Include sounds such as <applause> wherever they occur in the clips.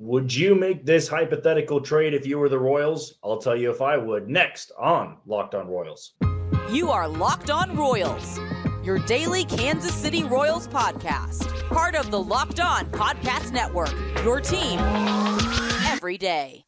Would you make this hypothetical trade if you were the Royals? I'll tell you if I would. Next on Locked On Royals. You are Locked On Royals, your daily Kansas City Royals podcast, part of the Locked On Podcast Network, your team every day.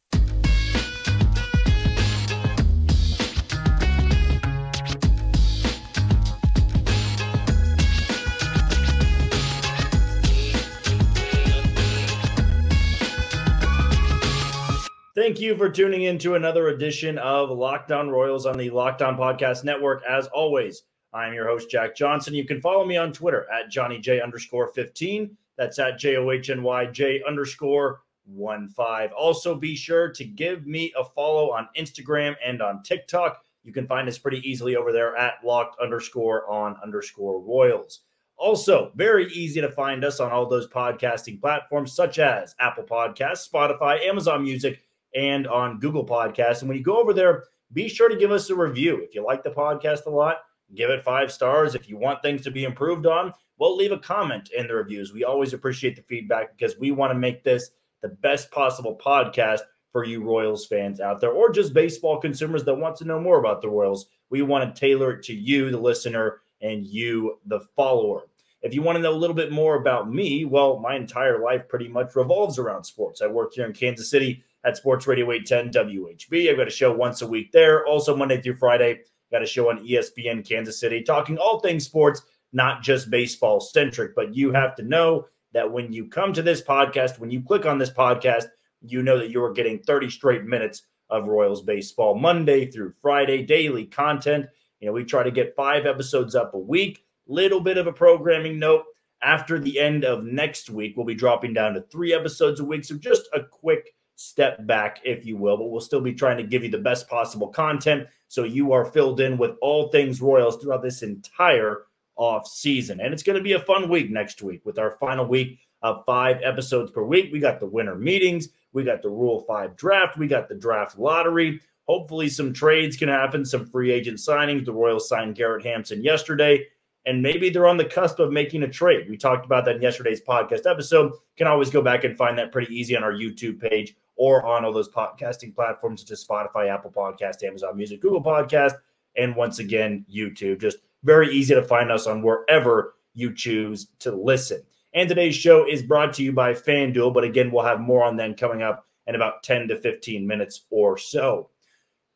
Thank you for tuning in to another edition of Locked On Royals on the Locked On Podcast Network. As always, I'm your host, Jack Johnson. You can follow me on Twitter at Johnny J underscore 15. That's at J O H N Y J underscore 1 5. Also, be sure to give me a follow on Instagram and on TikTok. You can find us pretty easily over there at locked underscore on underscore Royals. Also, very easy to find us on all those podcasting platforms such as Apple Podcasts, Spotify, Amazon Music and on Google Podcasts. And when you go over there, be sure to give us a review. If you like the podcast a lot, give it five stars. If you want things to be improved on, well, leave a comment in the reviews. We always appreciate the feedback because we want to make this the best possible podcast for you Royals fans out there or just baseball consumers that want to know more about the Royals. We want to tailor it to you, the listener, and you, the follower. If you want to know a little bit more about me, well, my entire life pretty much revolves around sports. I work here in Kansas City at Sports Radio 810 WHB. I've got a show once a week there. Also, Monday through Friday, got a show on ESPN Kansas City talking all things sports, not just baseball centric. But you have to know that when you come to this podcast, when you click on this podcast, you know that you are getting 30 straight minutes of Royals baseball Monday through Friday, daily content. You know, we try to get five episodes up a week. Little bit of a programming note. After the end of next week, we'll be dropping down to three episodes a week. So just a quick step back, if you will, but we'll still be trying to give you the best possible content so you are filled in with all things Royals throughout this entire off season. And it's going to be a fun week next week with our final week of five episodes per week. We got the winter meetings, we got the Rule 5 draft, we got the draft lottery. Hopefully, some trades can happen, some free agent signings. The Royals signed Garrett Hampson yesterday and maybe they're on the cusp of making a trade. We talked about that in yesterday's podcast episode. You can always go back and find that pretty easy on our YouTube page or on all those podcasting platforms such as Spotify, Apple Podcast, Amazon Music, Google Podcast, and once again, YouTube. Just very easy to find us on wherever you choose to listen. And today's show is brought to you by FanDuel, but again, we'll have more on them coming up in about 10 to 15 minutes or so.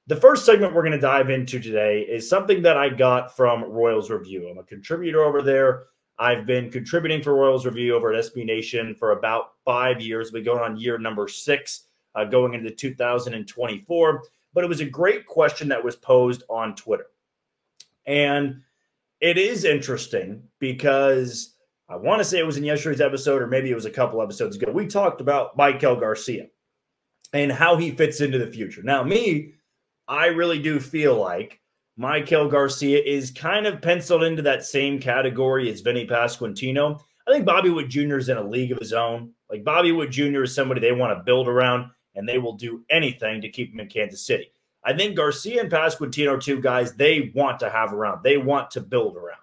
The first segment we're going to dive into today is something that I got from Royals Review. I'm a contributor over there. I've been contributing for Royals Review over at SB Nation for about five years. We're going on year number six, uh, going into 2024. But it was a great question that was posed on Twitter. And it is interesting because I want to say it was in yesterday's episode, or maybe it was a couple episodes ago. We talked about Maikel Garcia and how he fits into the future. Now, me, I really do feel like Maikel Garcia is kind of penciled into that same category as Vinny Pasquantino. I think Bobby Witt Jr. is in a league of his own. Like Bobby Witt Jr. is somebody they want to build around, and they will do anything to keep him in Kansas City. I think Garcia and Pasquantino are two guys they want to have around. They want to build around.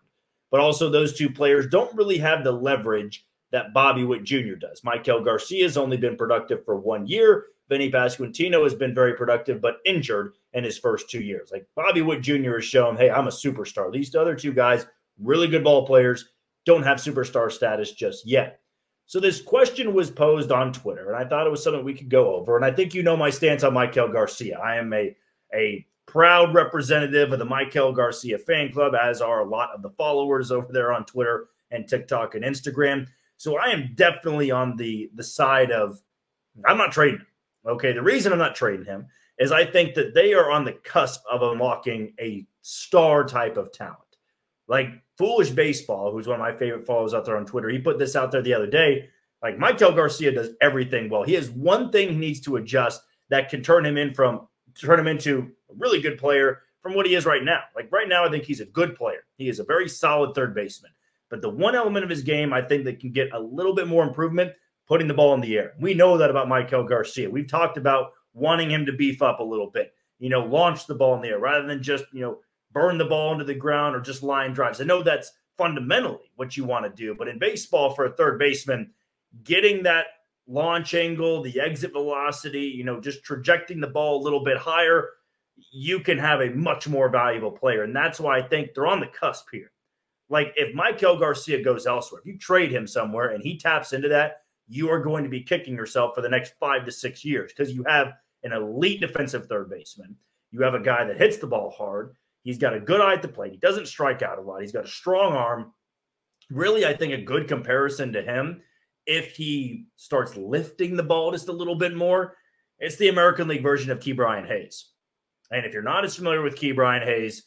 But also, those two players don't really have the leverage that Bobby Witt Jr. does. Maikel Garcia has only been productive for one year. Vinny Pasquantino has been very productive, but injured in his first two years. Like Bobby Witt Jr. has shown, hey, I'm a superstar. These other two guys, really good ball players, don't have superstar status just yet. So this question was posed on Twitter, and I thought it was something we could go over. And I think you know my stance on Maikel Garcia. I am a a proud representative of the Maikel Garcia fan club, as are a lot of the followers over there on Twitter and TikTok and Instagram. So I am definitely on the the side of I'm not trading. Okay. The reason I'm not trading him is I think that they are on the cusp of unlocking a star type of talent. Like Foolish Baseball, who's one of my favorite followers out there on Twitter, he put this out there the other day. Like Maikel Garcia does everything well. He has one thing he needs to adjust that can turn him in from turn him into a really good player from what he is right now. Like right now, I think he's a good player. He is a very solid third baseman. But the one element of his game I think that can get a little bit more improvement putting the ball in the air. We know that about Maikel Garcia. We've talked about wanting him to beef up a little bit, you know, launch the ball in the air rather than just, you know, burn the ball into the ground or just line drives. I know that's fundamentally what you want to do, but in baseball for a third baseman, getting that launch angle, the exit velocity, you know, just trajecting the ball a little bit higher, you can have a much more valuable player. And that's why I think they're on the cusp here. Like if Maikel Garcia goes elsewhere, if you trade him somewhere and he taps into that, you are going to be kicking yourself for the next five to six years because you have an elite defensive third baseman. You have a guy that hits the ball hard. He's got a good eye at the plate. He doesn't strike out a lot. He's got a strong arm. Really, I think a good comparison to him if he starts lifting the ball just a little bit more, it's the American League version of Ke'Bryan Hayes. And if you're not as familiar with Ke'Bryan Hayes,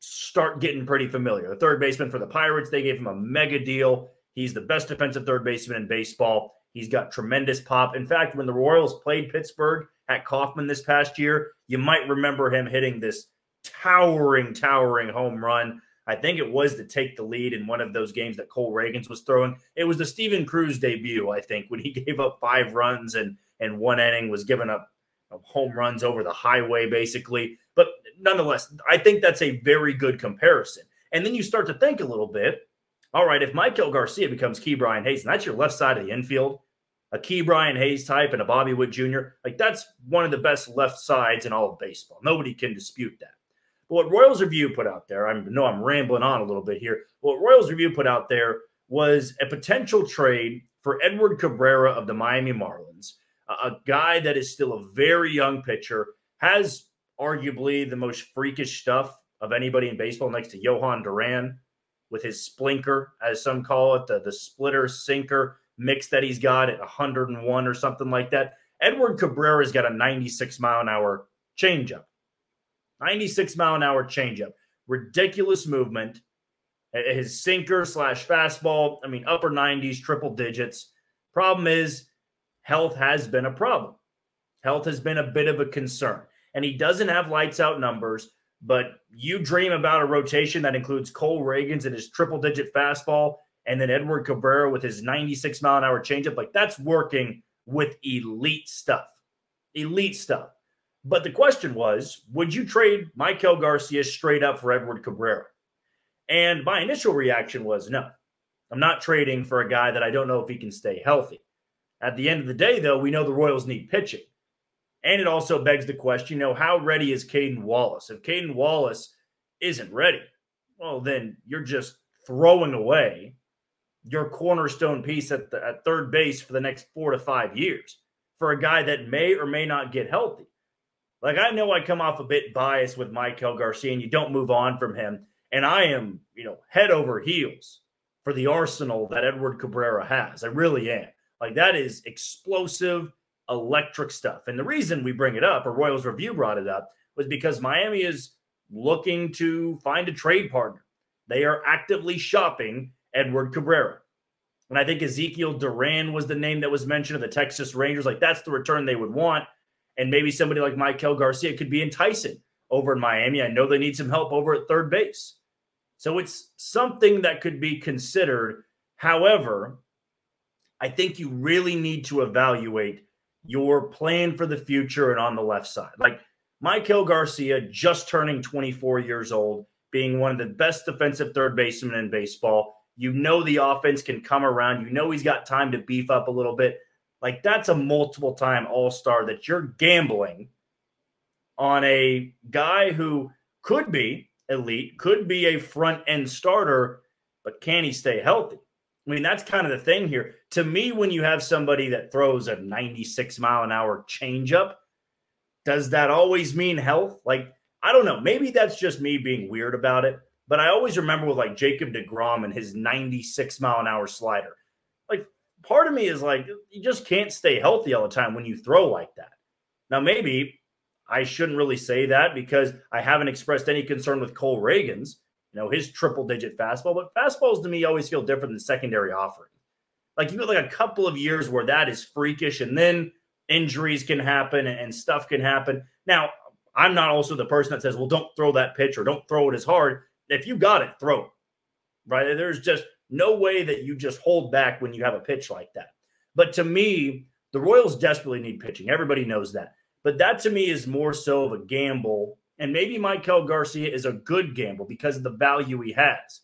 start getting pretty familiar. The third baseman for the Pirates, they gave him a mega deal. He's the best defensive third baseman in baseball. He's got tremendous pop. In fact, when the Royals played Pittsburgh at Kauffman this past year, you might remember him hitting this towering, towering home run I think it was to take the lead in one of those games that Cole Ragans was throwing. It was the Steven Cruz debut, I think, when he <laughs> gave up five runs and and one inning was giving up home runs over the highway, basically. But nonetheless, I think that's a very good comparison. And then you start to think a little bit. All right, if Maikel Garcia becomes Ke'Bryan Hayes, and that's your left side of the infield, a Ke'Bryan Hayes type and a Bobby Witt Jr., like that's one of the best left sides in all of baseball. Nobody can dispute that. But what Royals Review put out there, I know I'm rambling on a little bit here. What Royals Review put out there was a potential trade for Edward Cabrera of the Miami Marlins, a guy that is still a very young pitcher, has arguably the most freakish stuff of anybody in baseball next to Jhoan Duran with his splinker, as some call it, the, the splitter sinker mix that he's got at 101 or something like that. Edward Cabrera's got a 96 mile an hour changeup. 96 mile an hour changeup, ridiculous movement. His sinker slash fastball, I mean, upper 90s, triple digits. Problem is, health has been a problem. Health has been a bit of a concern. And he doesn't have lights out numbers, but you dream about a rotation that includes Cole Ragans and his triple digit fastball, and then Edward Cabrera with his 96 mile an hour changeup. Like that's working with elite stuff. Elite stuff. But the question was, would you trade Maikel Garcia straight up for Edward Cabrera? And my initial reaction was no. I'm not trading for a guy that I don't know if he can stay healthy. At the end of the day, though, we know the Royals need pitching. And it also begs the question, you know, how ready is Cayden Wallace? If Cayden Wallace isn't ready, well, then you're just throwing away your cornerstone piece at, the, at third base for the next four to five years for a guy that may or may not get healthy. Like I know I come off a bit biased with Maikel Garcia, and you don't move on from him. And I am, you know, head over heels for the arsenal that Edward Cabrera has. I really am. Like that is explosive, electric stuff. And the reason we bring it up, or Royals Review brought it up, was because Miami is looking to find a trade partner. They are actively shopping Edward Cabrera. And I think Ezekiel Duran was the name that was mentioned of the Texas Rangers. Like that's the return they would want. And maybe somebody like Maikel Garcia could be enticing over in Miami. I know they need some help over at third base. So it's something that could be considered. However, I think you really need to evaluate your plan for the future and on the left side. Like Maikel Garcia, just turning 24 years old, being one of the best defensive third basemen in baseball. You know the offense can come around. You know he's got time to beef up a little bit. Like that's a multiple time all star that you're gambling on a guy who could be elite, could be a front end starter, but can he stay healthy? I mean, that's kind of the thing here. To me, when you have somebody that throws a 96 mile an hour changeup, does that always mean health? Like, I don't know. Maybe that's just me being weird about it. But I always remember with like Jacob DeGrom and his 96 mile an hour slider Like, part of me is like, you just can't stay healthy all the time when you throw like that. Now, maybe I shouldn't really say that because I haven't expressed any concern with Cole Ragans, you know, his triple digit fastball, but fastballs to me always feel different than secondary offering. Like you got like a couple of years where that is freakish and then injuries can happen and stuff can happen. Now, I'm not also the person that says, well, don't throw that pitch or don't throw it as hard. If you got it, throw it. Right. There's just no way that you just hold back when you have a pitch like that. But to me, the Royals desperately need pitching. Everybody knows that. But that to me is more so of a gamble. And maybe Maikel Garcia is a good gamble because of the value he has.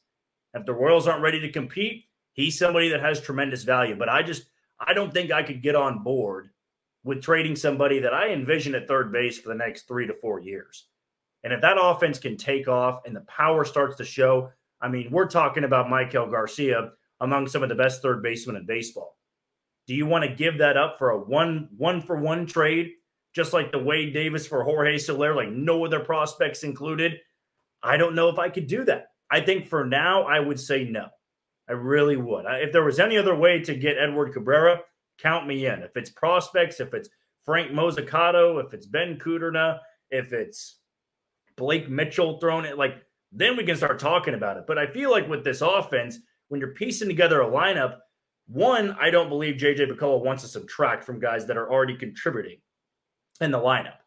If the Royals aren't ready to compete, he's somebody that has tremendous value. But I just, I don't think I could get on board with trading somebody that I envision at third base for the next three to four years. And if that offense can take off and the power starts to show, I mean, we're talking about Maikel Garcia among some of the best third basemen in baseball. Do you want to give that up for a one one for one trade, just like the Wade Davis for Jorge Soler, like no other prospects included? I don't know if I could do that. I think for now, I would say no. I really would. If there was any other way to get Edward Cabrera, count me in. If it's prospects, if it's Frank Mozzicato, if it's Ben Kudrna, if it's Blake Mitchell thrown it, like then we can start talking about it. But I feel like with this offense, when you're piecing together a lineup, one, I don't believe JJ Picollo wants to subtract from guys that are already contributing in the lineup.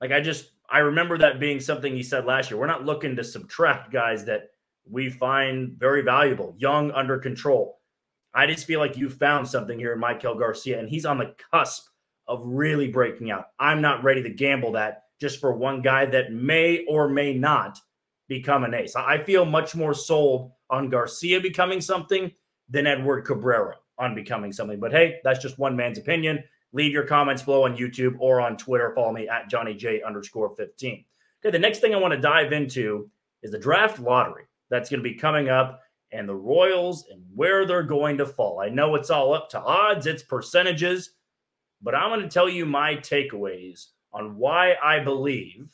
Like I just I remember that being something he said last year. We're not looking to subtract guys that we find very valuable, young, under control. I just feel like you found something here in Maikel Garcia, and he's on the cusp of really breaking out. I'm not ready to gamble that just for one guy that may or may not become an ace. I feel much more sold on Garcia becoming something than Edward Cabrera on becoming something. But hey, that's just one man's opinion. Leave your comments below on YouTube or on Twitter. Follow me at Johnny J underscore 15. Okay, the next thing I want to dive into is the draft lottery that's going to be coming up and the Royals and where they're going to fall. I know it's all up to odds, it's percentages, but I'm going to tell you my takeaways on why I believe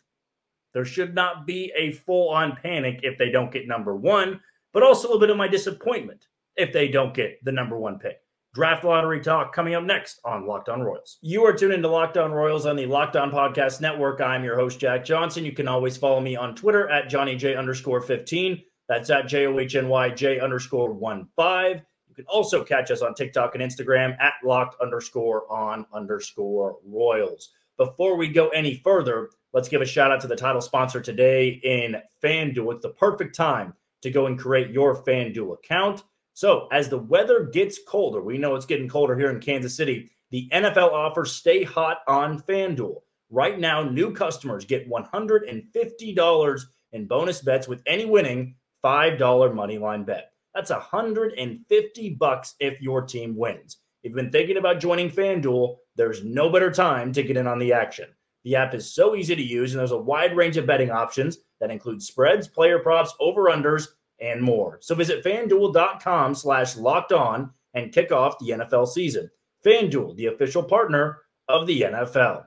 there should not be a full on panic if they don't get number one, but also a little bit of my disappointment if they don't get the number one pick. Draft lottery talk coming up next on Locked On Royals. You are tuned into Locked On Royals on the Locked On Podcast Network. I'm your host, Jack Johnson. You can always follow me on Twitter at Johnny J underscore 15. That's at J O H N Y J underscore 1 5. You can also catch us on TikTok and Instagram at locked underscore on underscore Royals. Before we go any further, let's give a shout out to the title sponsor today in FanDuel. It's the perfect time to go and create your FanDuel account. So, as the weather gets colder, we know it's getting colder here in Kansas City. The NFL offers stay hot on FanDuel. Right now, new customers get $150 in bonus bets with any winning $5 money line bet. That's 150 bucks if your team wins. If you've been thinking about joining FanDuel, there's no better time to get in on the action. The app is so easy to use, and there's a wide range of betting options that include spreads, player props, over-unders, and more. So visit fanduel.com slash locked on and kick off the NFL season. FanDuel, the official partner of the NFL.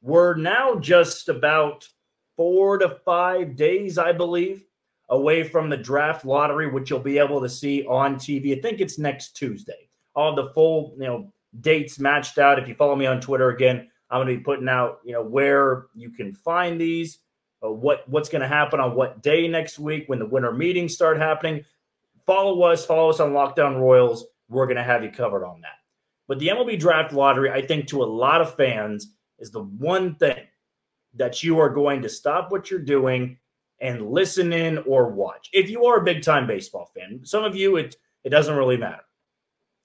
We're now just about four to five days, I believe, away from the draft lottery, which you'll be able to see on TV. I think it's next Tuesday. All the full, you know, dates matched out. If you follow me on Twitter again, I'm going to be putting out, you know, where you can find these uh, what what's going to happen on what day next week when the winter meetings start happening. Follow us, follow us on Locked On Royals. We're going to have you covered on that. But the MLB Draft Lottery, I think, to a lot of fans, is the one thing that you are going to stop what you're doing and listen in or watch. If you are a big time baseball fan, some of you it it doesn't really matter.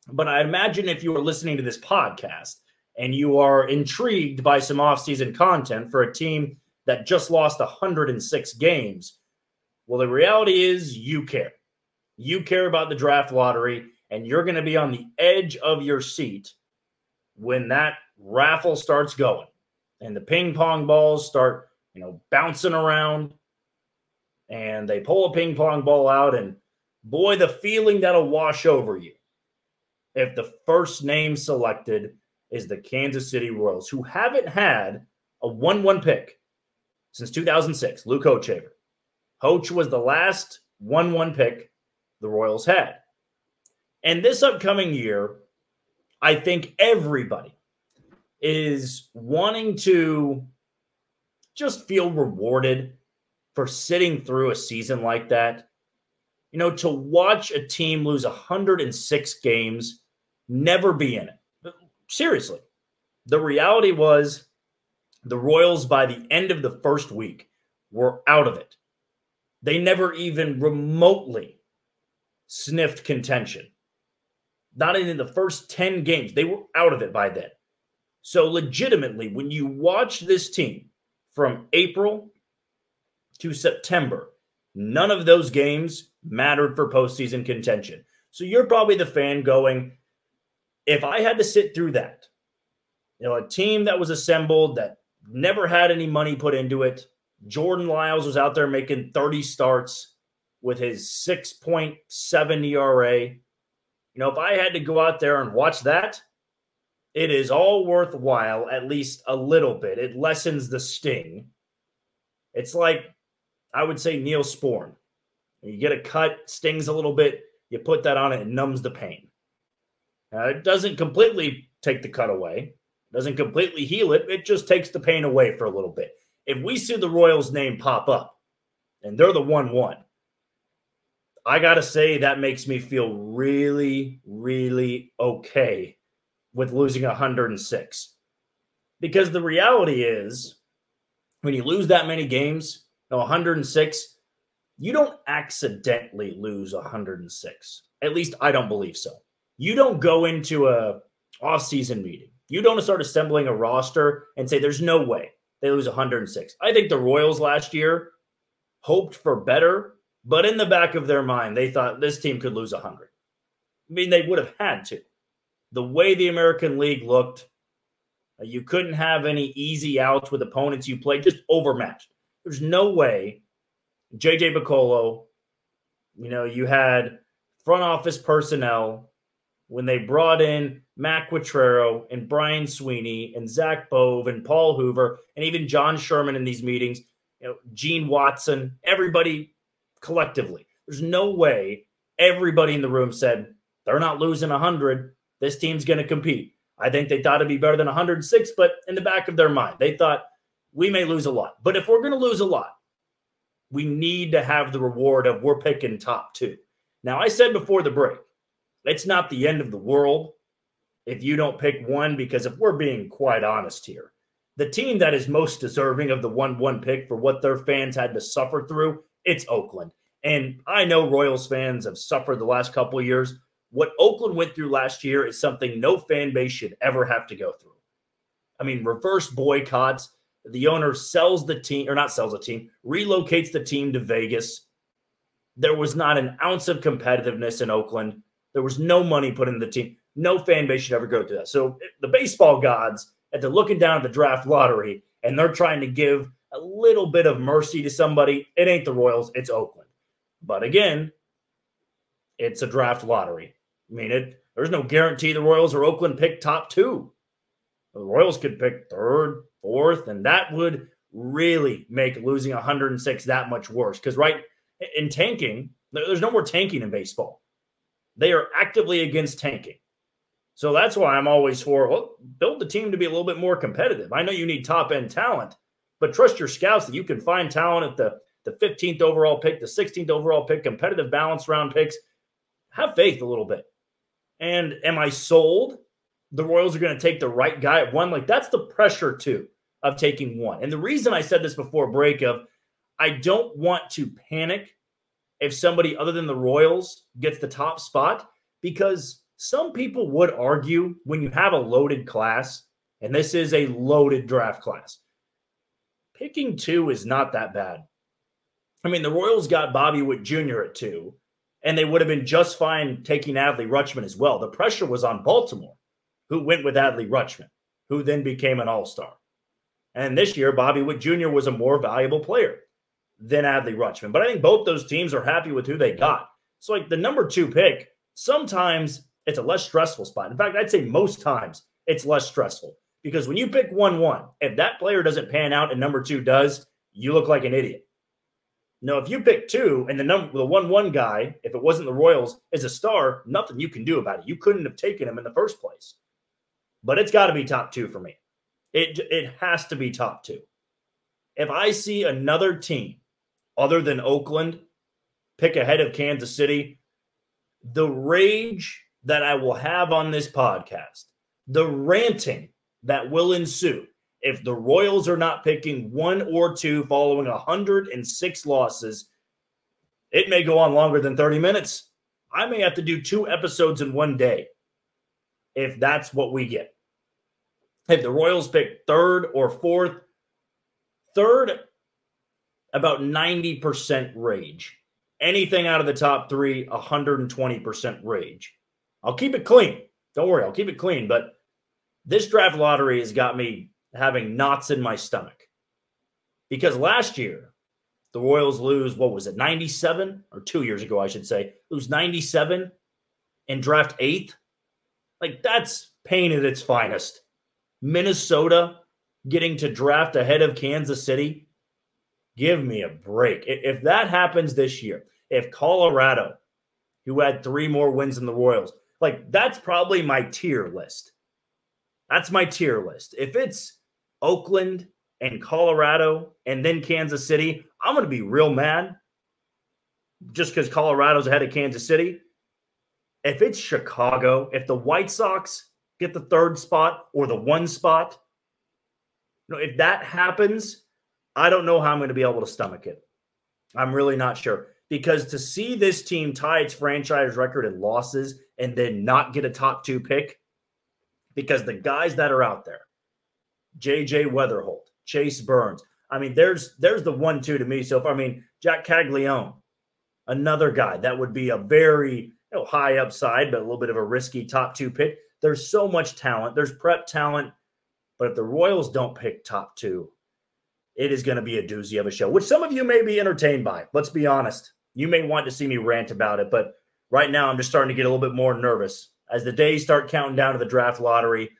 But I imagine if you are listening to this podcast and you are intrigued by some off-season content for a team that just lost 106 games. Well, the reality is you care. You care about the draft lottery, and you're going to be on the edge of your seat when that raffle starts going and the ping pong balls start, you know, bouncing around and they pull a ping pong ball out and boy the feeling that'll wash over you if the first name selected is the Kansas City Royals who haven't had a 1-1 pick since 2006, Luke Hochevar. Hoch was the last 1 1 pick the Royals had. And this upcoming year, I think everybody is wanting to just feel rewarded for sitting through a season like that. You know, to watch a team lose 106 games, never be in it. Seriously, the reality was the Royals, by the end of the first week, were out of it. They never even remotely sniffed contention. Not in the first 10 games. They were out of it by then. So, legitimately, when you watch this team from April to September, none of those games mattered for postseason contention. So, you're probably the fan going, if I had to sit through that, you know, a team that was assembled that never had any money put into it, Jordan Lyles was out there making 30 starts with his 6.7 ERA. You know, if I had to go out there and watch that, it is all worthwhile, at least a little bit. It lessens the sting. It's like, I would say, Neosporin. You get a cut, stings a little bit, you put that on it, it numbs the pain. Uh, it doesn't completely take the cut away, doesn't completely heal it. It just takes the pain away for a little bit. If we see the Royals name pop up and they're the 1 1, I got to say that makes me feel really, really okay with losing 106. Because the reality is, when you lose that many games, no 106, you don't accidentally lose 106. At least I don't believe so. You don't go into a off-season meeting. You don't start assembling a roster and say there's no way they lose 106. I think the Royals last year hoped for better, but in the back of their mind, they thought this team could lose 100. I mean, they would have had to. The way the American League looked, uh, you couldn't have any easy outs with opponents you played, just overmatched. There's no way JJ Picollo, you know, you had front office personnel when they brought in Matt Quatraro and Brian Sweeney and Zach Bove and Paul Hoover and even John Sherman in these meetings, you know, Gene Watson, everybody collectively. There's no way everybody in the room said they're not losing 100. This team's going to compete. I think they thought it'd be better than 106, but in the back of their mind, they thought we may lose a lot. But if we're going to lose a lot, we need to have the reward of we're picking top two. Now, I said before the break, it's not the end of the world if you don't pick one, because if we're being quite honest here, the team that is most deserving of the 1 1 pick for what their fans had to suffer through, it's Oakland. And I know Royals fans have suffered the last couple years. What Oakland went through last year is something no fan base should ever have to go through. I mean, reverse boycotts, the owner sells the team, or not sells the team, relocates the team to Vegas. There was not an ounce of competitiveness in Oakland. There was no money put in the team. No fan base should ever go through that. So the baseball gods, at the looking down at the draft lottery, and they're trying to give a little bit of mercy to somebody, it ain't the Royals, it's Oakland. But again, it's a draft lottery. I mean, it there's no guarantee the Royals or Oakland pick top two. The Royals could pick third, fourth, and that would really make losing 106 that much worse. Because right in tanking, there's no more tanking in baseball. They are actively against tanking. So that's why I'm always for well, build the team to be a little bit more competitive. I know you need top end talent, but trust your scouts that you can find talent at the, the 15th overall pick, the 16th overall pick, competitive balance round picks. Have faith a little bit. And am I sold the Royals are going to take the right guy at one. Like that's the pressure too of taking one. And the reason I said this before break of I don't want to panic if somebody other than the Royals gets the top spot because some people would argue when you have a loaded class, and this is a loaded draft class, picking two is not that bad. I mean, the Royals got Bobby Witt Jr. at two, and they would have been just fine taking Adley Rutschman as well. The pressure was on Baltimore who went with Adley Rutschman, who then became an all star. And this year, Bobby Witt Jr. was a more valuable player than Adley Rutschman. But I think both those teams are happy with who they got. So, like the number two pick, sometimes it's a less stressful spot. In fact, I'd say most times it's less stressful because when you pick 1 1, if that player doesn't pan out and number two does, you look like an idiot. Now, if you pick two and the number the one one guy, if it wasn't the Royals, is a star, nothing you can do about it. You couldn't have taken him in the first place but it's got to be top two for me. It it has to be top two. If I see another team other than Oakland pick ahead of Kansas City, the rage that I will have on this podcast, the ranting that will ensue if the Royals are not picking one or two following 106 losses, it may go on longer than 30 minutes. I may have to do two episodes in one day if that's what we get if the Royals pick third or fourth, third, about 90% rage. Anything out of the top three, 120% rage. I'll keep it clean. Don't worry, I'll keep it clean. But this draft lottery has got me having knots in my stomach because last year the Royals lose, what was it, 97 or two years ago, I should say, lose 97 and draft eighth. Like that's pain at its finest. Minnesota getting to draft ahead of Kansas City. Give me a break. If that happens this year, if Colorado, who had three more wins than the Royals, like that's probably my tier list. That's my tier list. If it's Oakland and Colorado and then Kansas City, I'm going to be real mad just because Colorado's ahead of Kansas City. If it's Chicago, if the White Sox get the third spot or the one spot, you know, if that happens, I don't know how I'm going to be able to stomach it. I'm really not sure because to see this team tie its franchise record in losses and then not get a top two pick, because the guys that are out there, JJ Wetherholt, Chase Burns, I mean, there's there's the one two to me. So if I mean Jack Caglianone, another guy that would be a very you know, high upside, but a little bit of a risky top two pick. There's so much talent. There's prep talent, but if the Royals don't pick top two, it is going to be a doozy of a show, which some of you may be entertained by. Let's be honest. You may want to see me rant about it, but right now I'm just starting to get a little bit more nervous. As the days start counting down to the draft lottery,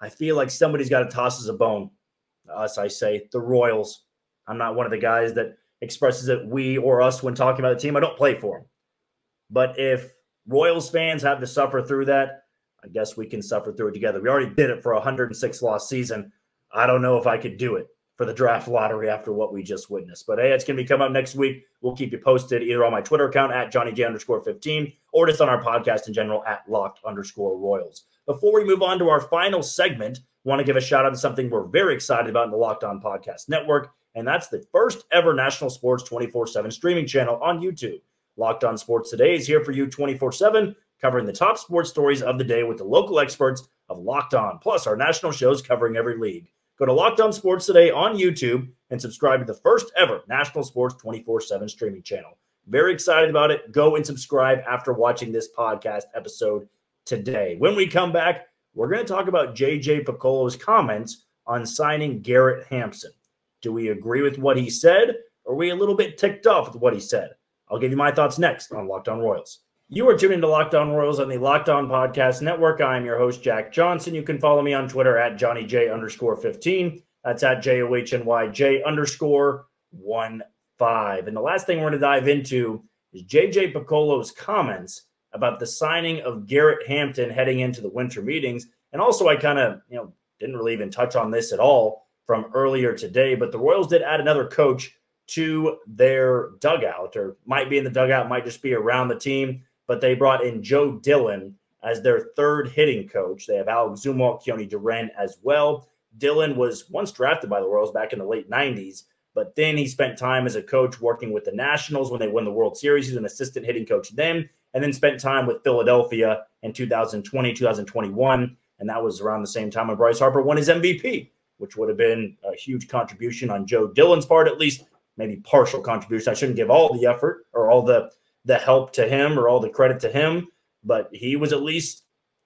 I feel like somebody's got to toss us a bone. Us, I say, the Royals. I'm not one of the guys that expresses that we or us when talking about the team. I don't play for them. But if Royals fans have to suffer through that, I guess we can suffer through it together. We already did it for a 106 loss season. I don't know if I could do it for the draft lottery after what we just witnessed. But hey, it's going to be coming up next week. We'll keep you posted either on my Twitter account at Johnny J underscore 15 or just on our podcast in general at locked underscore Royals. Before we move on to our final segment, want to give a shout out to something we're very excited about in the Locked On Podcast Network, and that's the first ever national sports 24 7 streaming channel on YouTube. Locked On Sports Today is here for you 24 7, covering the top sports stories of the day with the local experts of Locked On, plus our national shows covering every league. Go to Locked On Sports today on YouTube and subscribe to the first ever national sports 24 7 streaming channel. Very excited about it. Go and subscribe after watching this podcast episode today. When we come back, we're going to talk about JJ Picollo's comments on signing Garrett Hampson. Do we agree with what he said? Or are we a little bit ticked off with what he said? I'll give you my thoughts next on Locked On Royals. You are tuning to Locked On Royals on the Locked On Podcast Network. I am your host, Jack Johnson. You can follow me on Twitter at Johnny J underscore 15. That's at J O H N Y J underscore 1 5. And the last thing we're going to dive into is JJ Picollo's comments about the signing of Garrett Hampson heading into the winter meetings. And also, I kind of, you know, didn't really even touch on this at all from earlier today, but the Royals did add another coach to their dugout, or might be in the dugout, might just be around the team but they brought in Joe Dillon as their third hitting coach. They have Alec Zumwalt, Keoni DeRenne as well. Dillon was once drafted by the Royals back in the late 90s, but then he spent time as a coach working with the Nationals when they won the World Series. He was an assistant hitting coach then, and then spent time with Philadelphia in 2020, 2021. And that was around the same time when Bryce Harper won his MVP, which would have been a huge contribution on Joe Dillon's part, at least maybe partial contribution. I shouldn't give all the effort or all the the help to him or all the credit to him, but he was at least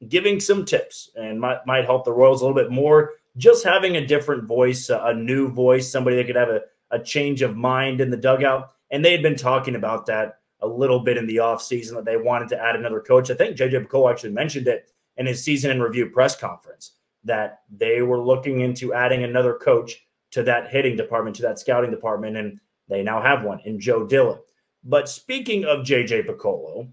giving some tips and might, might help the Royals a little bit more. Just having a different voice, a, new voice, somebody that could have a, a change of mind in the dugout. And they had been talking about that a little bit in the offseason that they wanted to add another coach. I think JJ Picollo actually mentioned it in his season in review press conference that they were looking into adding another coach to that hitting department, to that scouting department. And they now have one in Joe Dillon. But speaking of JJ Picollo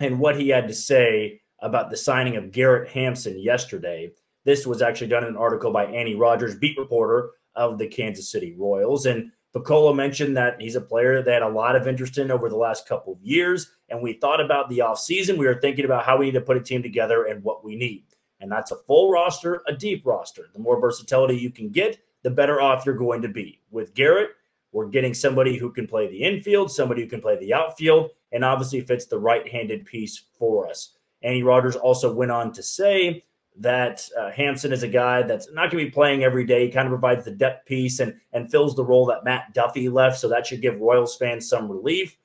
and what he had to say about the signing of Garrett Hampson yesterday, this was actually done in an article by Annie Rogers, beat reporter of the Kansas City Royals. And Picollo mentioned that he's a player that had a lot of interest in over the last couple of years. And we thought about the offseason. We were thinking about how we need to put a team together and what we need. And that's a full roster, a deep roster. The more versatility you can get, the better off you're going to be. With Garrett, we're getting somebody who can play the infield, somebody who can play the outfield, and obviously fits the right handed piece for us. Andy Rogers also went on to say that uh, is a guy that's not going to be playing every day. He kind of provides the depth piece and, and fills the role that Matt Duffy left. So that should give Royals fans some relief.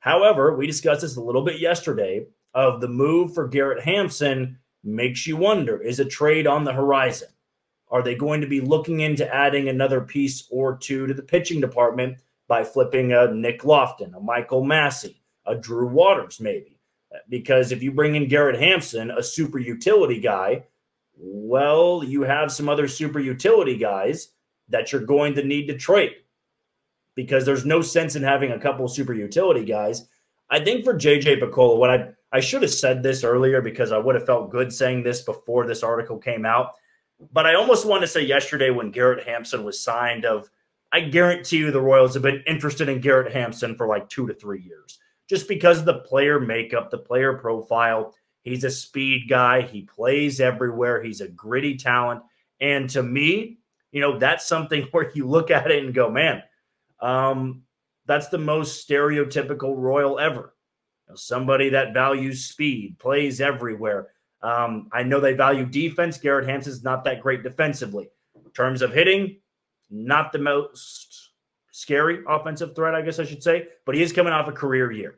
However, we discussed this a little bit yesterday of the move for Garrett Hampson makes you wonder is a trade on the horizon? Are they going to be looking into adding another piece or two to the pitching department by flipping a Nick Loftin, a Michael Massey, a Drew Waters, maybe? Because if you bring in Garrett Hampson, a super utility guy, well, you have some other super utility guys that you're going to need to trade because there's no sense in having a couple super utility guys. I think for JJ Picollo, what I I should have said this earlier because I would have felt good saying this before this article came out. But I almost want to say yesterday when Garrett Hampson was signed of I guarantee you the Royals have been interested in Garrett Hampson for like 2 to 3 years. Just because of the player makeup, the player profile, he's a speed guy, he plays everywhere, he's a gritty talent, and to me, you know, that's something <laughs> where you look at it and go, "Man, um that's the most stereotypical Royal ever." You know, somebody that values speed, plays everywhere, um, I know they value defense. Garrett Hampson's not that great defensively. In terms of hitting, not the most scary offensive threat, I guess I should say, but he is coming off a career year.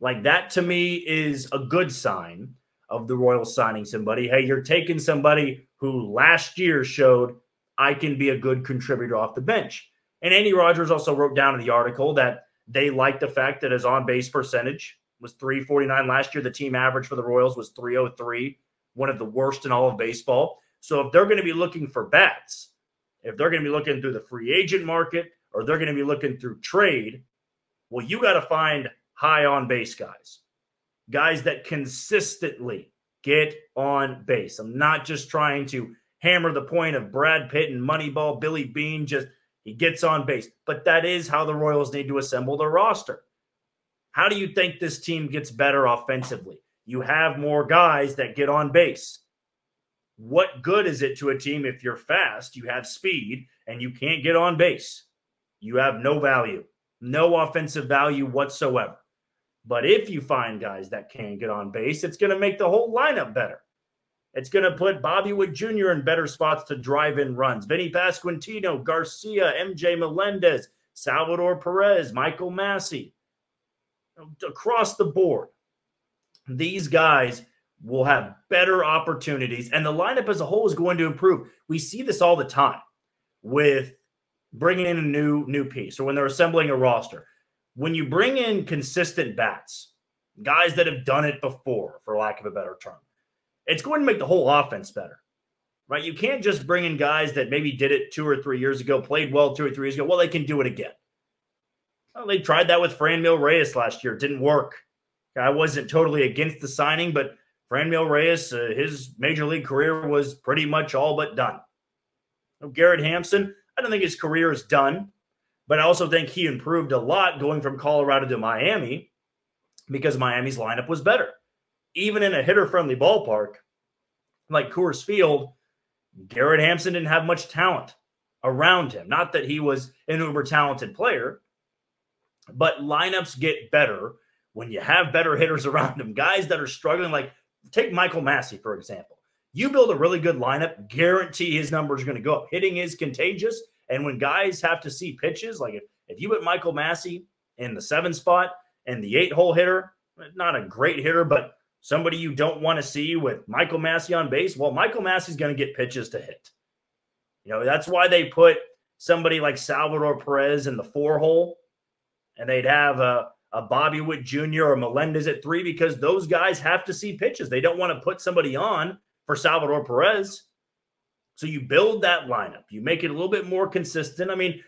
Like that to me is a good sign of the Royals signing somebody. Hey, you're taking somebody who last year showed I can be a good contributor off the bench. And Andy Rogers also wrote down in the article that they like the fact that his on base percentage was 349 last year. The team average for the Royals was 303, one of the worst in all of baseball. So if they're going to be looking for bats, if they're going to be looking through the free agent market or they're going to be looking through trade, well, you got to find high on base guys, guys that consistently get on base. I'm not just trying to hammer the point of Brad Pitt and Moneyball, Billy Beane, just he gets on base. But that is how the Royals need to assemble their roster. How do you think this team gets better offensively? You have more guys that get on base. What good is it to a team if you're fast, you have speed, and you can't get on base? You have no value, no offensive value whatsoever. But if you find guys that can get on base, it's going to make the whole lineup better. It's going to put Bobby Witt Jr. in better spots to drive in runs. Vinny Pasquantino, Garcia, MJ Melendez, Salvador Perez, Michael Massey across the board, these guys will have better opportunities, and the lineup as a whole is going to improve. We see this all the time with bringing in a new new piece or when they're assembling a roster. When you bring in consistent bats, guys that have done it before, for lack of a better term, it's going to make the whole offense better. Right? You can't just bring in guys that maybe did it two or three years ago, played well two or three years ago. Well, they can do it again. Well, they tried that with Franmil Reyes last year. It didn't work. I wasn't totally against the signing, but Franmil Reyes, uh, his major league career was pretty much all but done. Garrett Hampson, I don't think his career is done, but I also think he improved a lot going from Colorado to Miami because Miami's lineup was better. Even in a hitter friendly ballpark like Coors Field, Garrett Hampson didn't have much talent around him. Not that he was an uber talented player, but lineups get better when you have better hitters <laughs> around them, guys that are struggling. Like take Michael Massey, for example. You build a really good lineup, guarantee his numbers are going to go up. Hitting is contagious. And when guys have to see pitches, like if, if you put Michael Massey in the seven spot and the eight hole hitter, not a great hitter, but somebody you don't want to see with Michael Massey on base, well, Michael Massey's going to get pitches to hit. You know, that's why they put somebody like Salvador Perez in the four hole and they'd have a, a Bobby Witt Jr. or Melendez at three because those guys have to see pitches. They don't want to put somebody on for Salvador Perez. So you build that lineup, you make it a little bit more consistent. I mean,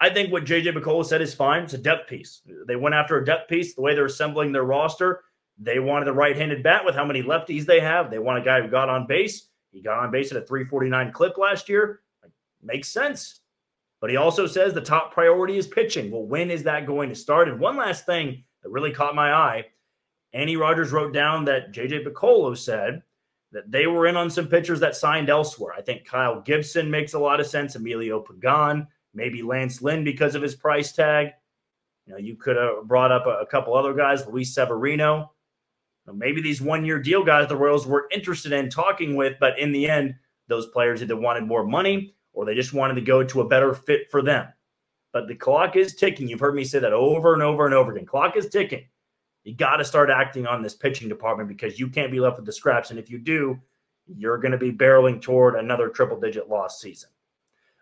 I think what JJ Picollo said is fine. It's a depth piece. They went after a depth piece. The way they're assembling their roster, they wanted a right-handed bat with how many lefties they have. They want a guy who got on base. He got on base at a 349 clip last year. Makes sense. But he also says the top priority is pitching. Well, when is that going to start? And one last thing that really caught my eye Andy Rogers wrote down that JJ Picollo said that they were in on some pitchers that signed elsewhere. I think Kyle Gibson makes a lot of sense, Emilio Pagan, maybe Lance Lynn because of his price tag. You know, you could have brought up a, a couple other guys, Luis Severino. Maybe these one year deal guys the Royals were interested in talking with, but in the end, those players either wanted more money or they just wanted to go to a better fit for them. But the clock is ticking. You've heard me say that over and over and over again. Clock is ticking. You got to start acting on this pitching department because you can't be left with the scraps. And if you do, you're going to be barreling toward another triple digit loss season.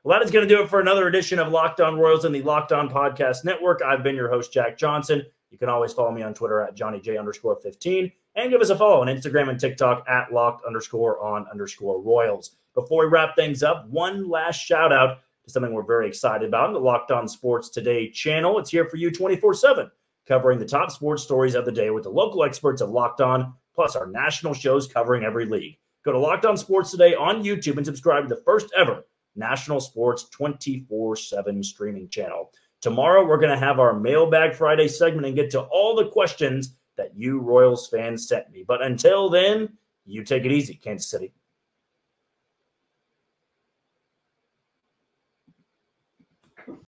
Well, that is going to do it for another edition of Locked On Royals and the Locked On Podcast Network. I've been your host, Jack Johnson. You can always follow me on Twitter at Johnny J underscore 15 and give us a follow on Instagram and TikTok at locked underscore on underscore Royals. Before we wrap things up, one last shout out to something we're very excited about the Locked On Sports Today channel. It's here for you 24 7, covering the top sports stories of the day with the local experts of Locked On, plus our national shows covering every league. Go to Locked On Sports Today on YouTube and subscribe to the first ever national sports 24 7 streaming channel. Tomorrow, we're going to have our Mailbag Friday segment and get to all the questions that you Royals fans sent me. But until then, you take it easy, Kansas City.